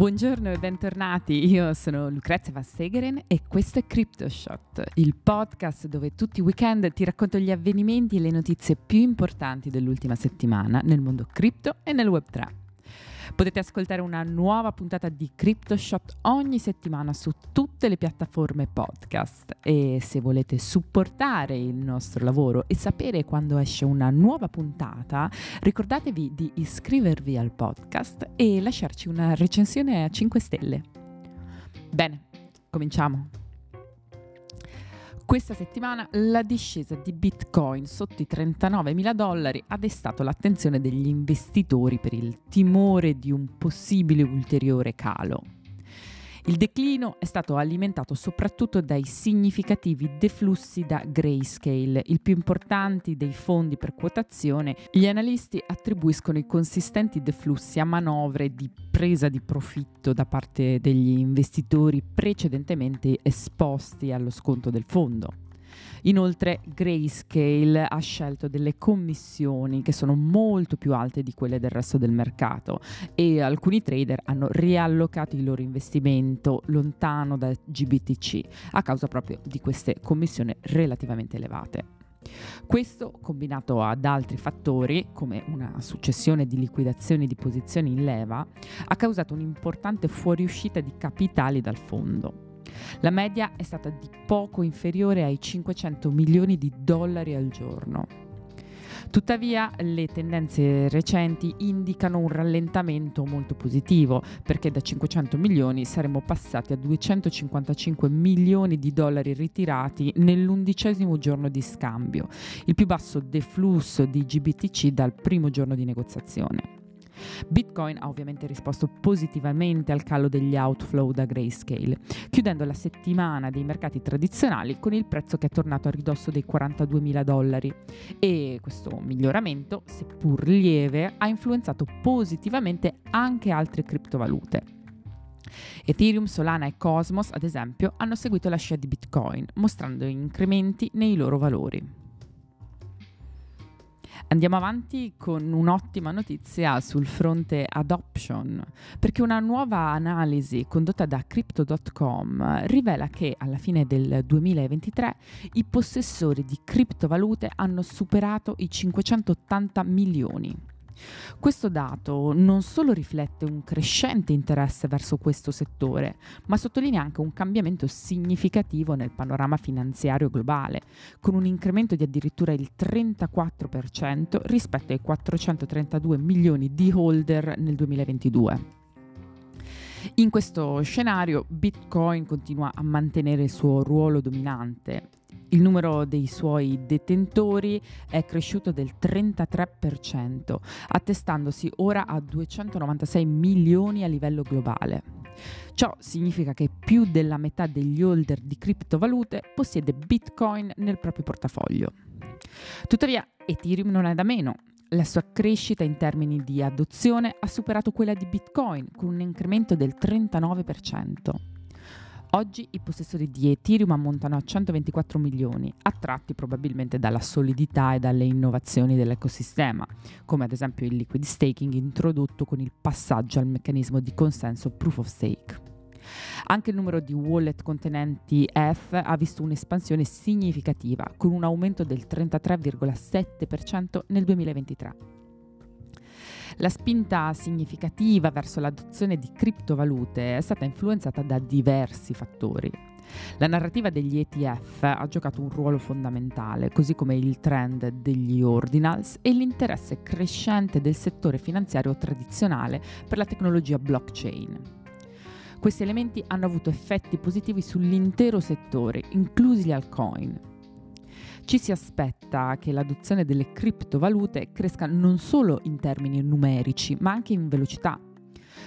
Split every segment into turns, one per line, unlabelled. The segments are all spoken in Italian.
Buongiorno e bentornati, io sono Lucrezia Vassegeren e questo è CryptoShot, il podcast dove tutti i weekend ti racconto gli avvenimenti e le notizie più importanti dell'ultima settimana nel mondo cripto e nel Web3. Potete ascoltare una nuova puntata di CryptoShot ogni settimana su tutte le piattaforme podcast e se volete supportare il nostro lavoro e sapere quando esce una nuova puntata, ricordatevi di iscrivervi al podcast e lasciarci una recensione a 5 stelle. Bene, cominciamo. Questa settimana la discesa di Bitcoin sotto i 39 mila dollari ha destato l'attenzione degli investitori per il timore di un possibile ulteriore calo. Il declino è stato alimentato soprattutto dai significativi deflussi da Grayscale, il più importante dei fondi per quotazione. Gli analisti attribuiscono i consistenti deflussi a manovre di presa di profitto da parte degli investitori precedentemente esposti allo sconto del fondo. Inoltre Grayscale ha scelto delle commissioni che sono molto più alte di quelle del resto del mercato e alcuni trader hanno riallocato il loro investimento lontano da GBTC a causa proprio di queste commissioni relativamente elevate. Questo, combinato ad altri fattori, come una successione di liquidazioni di posizioni in leva, ha causato un'importante fuoriuscita di capitali dal fondo. La media è stata di poco inferiore ai 500 milioni di dollari al giorno. Tuttavia le tendenze recenti indicano un rallentamento molto positivo perché da 500 milioni saremmo passati a 255 milioni di dollari ritirati nell'undicesimo giorno di scambio, il più basso deflusso di GBTC dal primo giorno di negoziazione. Bitcoin ha ovviamente risposto positivamente al calo degli outflow da Grayscale, chiudendo la settimana dei mercati tradizionali con il prezzo che è tornato a ridosso dei 42 mila dollari e questo miglioramento, seppur lieve, ha influenzato positivamente anche altre criptovalute. Ethereum, Solana e Cosmos, ad esempio, hanno seguito la scia di Bitcoin, mostrando incrementi nei loro valori. Andiamo avanti con un'ottima notizia sul fronte adoption, perché una nuova analisi condotta da Crypto.com rivela che alla fine del 2023 i possessori di criptovalute hanno superato i 580 milioni. Questo dato non solo riflette un crescente interesse verso questo settore, ma sottolinea anche un cambiamento significativo nel panorama finanziario globale, con un incremento di addirittura il 34% rispetto ai 432 milioni di holder nel 2022. In questo scenario Bitcoin continua a mantenere il suo ruolo dominante il numero dei suoi detentori è cresciuto del 33%, attestandosi ora a 296 milioni a livello globale. Ciò significa che più della metà degli holder di criptovalute possiede Bitcoin nel proprio portafoglio. Tuttavia, Ethereum non è da meno. La sua crescita in termini di adozione ha superato quella di Bitcoin con un incremento del 39%. Oggi i possessori di Ethereum ammontano a 124 milioni, attratti probabilmente dalla solidità e dalle innovazioni dell'ecosistema, come ad esempio il liquid staking introdotto con il passaggio al meccanismo di consenso proof of stake. Anche il numero di wallet contenenti ETH ha visto un'espansione significativa, con un aumento del 33,7% nel 2023. La spinta significativa verso l'adozione di criptovalute è stata influenzata da diversi fattori. La narrativa degli ETF ha giocato un ruolo fondamentale, così come il trend degli ordinals e l'interesse crescente del settore finanziario tradizionale per la tecnologia blockchain. Questi elementi hanno avuto effetti positivi sull'intero settore, inclusi gli altcoin, ci si aspetta che l'adozione delle criptovalute cresca non solo in termini numerici, ma anche in velocità.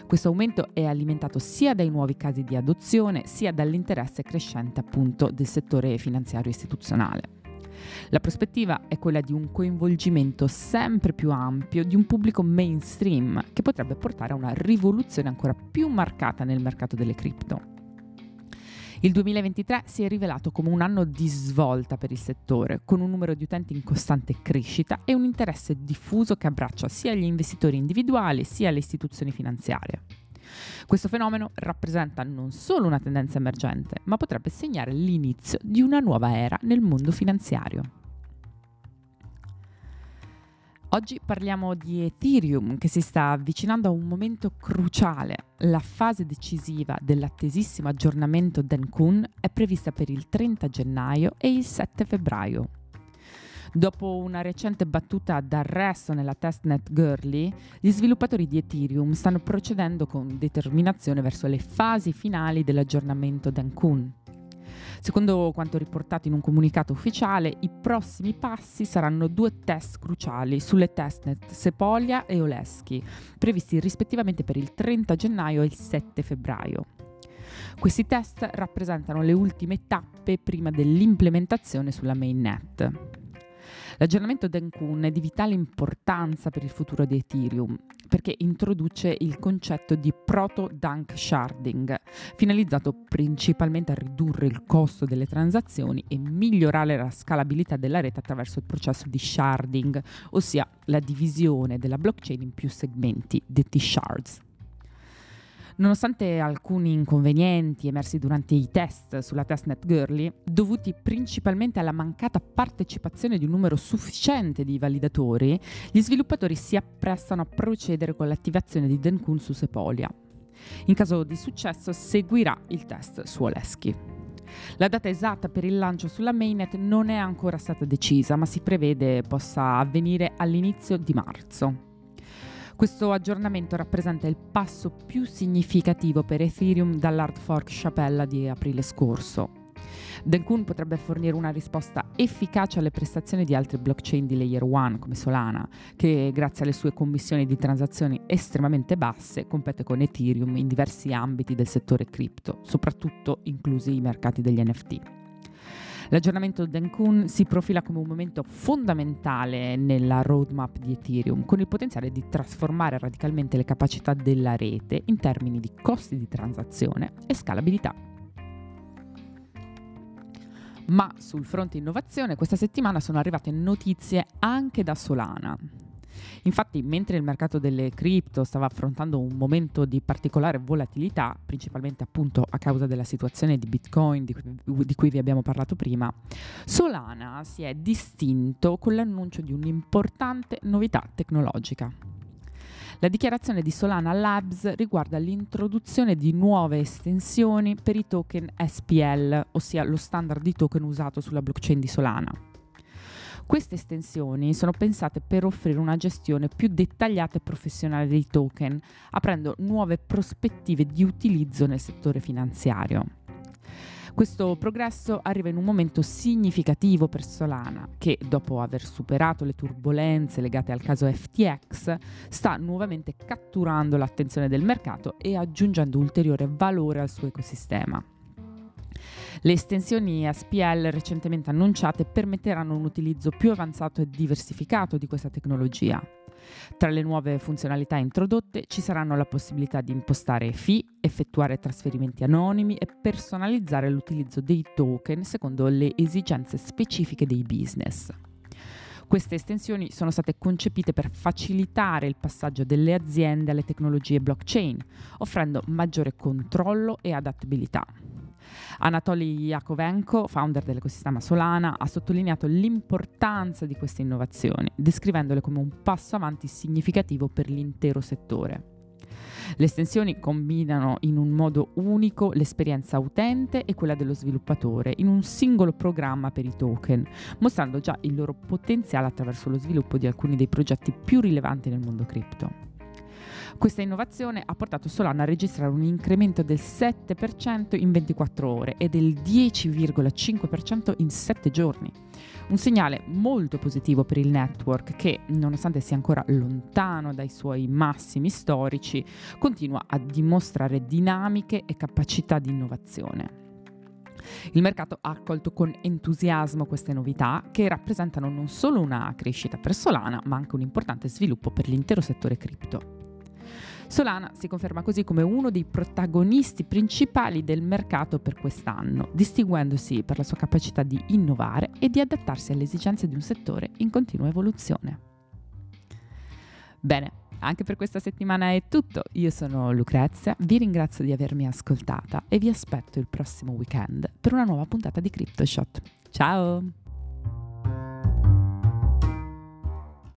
Questo aumento è alimentato sia dai nuovi casi di adozione, sia dall'interesse crescente appunto del settore finanziario istituzionale. La prospettiva è quella di un coinvolgimento sempre più ampio di un pubblico mainstream che potrebbe portare a una rivoluzione ancora più marcata nel mercato delle cripto. Il 2023 si è rivelato come un anno di svolta per il settore, con un numero di utenti in costante crescita e un interesse diffuso che abbraccia sia gli investitori individuali sia le istituzioni finanziarie. Questo fenomeno rappresenta non solo una tendenza emergente, ma potrebbe segnare l'inizio di una nuova era nel mondo finanziario. Oggi parliamo di Ethereum che si sta avvicinando a un momento cruciale. La fase decisiva dell'attesissimo aggiornamento Denkun è prevista per il 30 gennaio e il 7 febbraio. Dopo una recente battuta d'arresto nella testnet Girly, gli sviluppatori di Ethereum stanno procedendo con determinazione verso le fasi finali dell'aggiornamento Denkun. Secondo quanto riportato in un comunicato ufficiale, i prossimi passi saranno due test cruciali sulle testnet Sepolia e Oleski, previsti rispettivamente per il 30 gennaio e il 7 febbraio. Questi test rappresentano le ultime tappe prima dell'implementazione sulla mainnet. L'aggiornamento Denkun è di vitale importanza per il futuro di Ethereum perché introduce il concetto di proto-dunk sharding, finalizzato principalmente a ridurre il costo delle transazioni e migliorare la scalabilità della rete attraverso il processo di sharding, ossia la divisione della blockchain in più segmenti, detti shards. Nonostante alcuni inconvenienti emersi durante i test sulla testnet Girly, dovuti principalmente alla mancata partecipazione di un numero sufficiente di validatori, gli sviluppatori si apprestano a procedere con l'attivazione di Denkun su Sepolia. In caso di successo seguirà il test su Oleski. La data esatta per il lancio sulla mainnet non è ancora stata decisa, ma si prevede possa avvenire all'inizio di marzo. Questo aggiornamento rappresenta il passo più significativo per Ethereum dall'hard fork Chapella di aprile scorso. Denkun potrebbe fornire una risposta efficace alle prestazioni di altre blockchain di layer 1 come Solana, che grazie alle sue commissioni di transazioni estremamente basse compete con Ethereum in diversi ambiti del settore cripto, soprattutto inclusi i mercati degli NFT. L'aggiornamento Denkun si profila come un momento fondamentale nella roadmap di Ethereum, con il potenziale di trasformare radicalmente le capacità della rete in termini di costi di transazione e scalabilità. Ma sul fronte innovazione questa settimana sono arrivate notizie anche da Solana. Infatti, mentre il mercato delle cripto stava affrontando un momento di particolare volatilità, principalmente appunto a causa della situazione di Bitcoin di cui, di cui vi abbiamo parlato prima, Solana si è distinto con l'annuncio di un'importante novità tecnologica. La dichiarazione di Solana Labs riguarda l'introduzione di nuove estensioni per i token SPL, ossia lo standard di token usato sulla blockchain di Solana. Queste estensioni sono pensate per offrire una gestione più dettagliata e professionale dei token, aprendo nuove prospettive di utilizzo nel settore finanziario. Questo progresso arriva in un momento significativo per Solana, che dopo aver superato le turbulenze legate al caso FTX, sta nuovamente catturando l'attenzione del mercato e aggiungendo ulteriore valore al suo ecosistema. Le estensioni SPL recentemente annunciate permetteranno un utilizzo più avanzato e diversificato di questa tecnologia. Tra le nuove funzionalità introdotte ci saranno la possibilità di impostare fee, effettuare trasferimenti anonimi e personalizzare l'utilizzo dei token secondo le esigenze specifiche dei business. Queste estensioni sono state concepite per facilitare il passaggio delle aziende alle tecnologie blockchain, offrendo maggiore controllo e adattabilità. Anatoly Yakovenko, founder dell'ecosistema Solana, ha sottolineato l'importanza di queste innovazioni, descrivendole come un passo avanti significativo per l'intero settore. Le estensioni combinano in un modo unico l'esperienza utente e quella dello sviluppatore in un singolo programma per i token, mostrando già il loro potenziale attraverso lo sviluppo di alcuni dei progetti più rilevanti nel mondo cripto. Questa innovazione ha portato Solana a registrare un incremento del 7% in 24 ore e del 10,5% in 7 giorni. Un segnale molto positivo per il network che, nonostante sia ancora lontano dai suoi massimi storici, continua a dimostrare dinamiche e capacità di innovazione. Il mercato ha accolto con entusiasmo queste novità che rappresentano non solo una crescita per Solana, ma anche un importante sviluppo per l'intero settore cripto. Solana si conferma così come uno dei protagonisti principali del mercato per quest'anno, distinguendosi per la sua capacità di innovare e di adattarsi alle esigenze di un settore in continua evoluzione. Bene, anche per questa settimana è tutto. Io sono Lucrezia, vi ringrazio di avermi ascoltata e vi aspetto il prossimo weekend per una nuova puntata di CryptoShot. Ciao!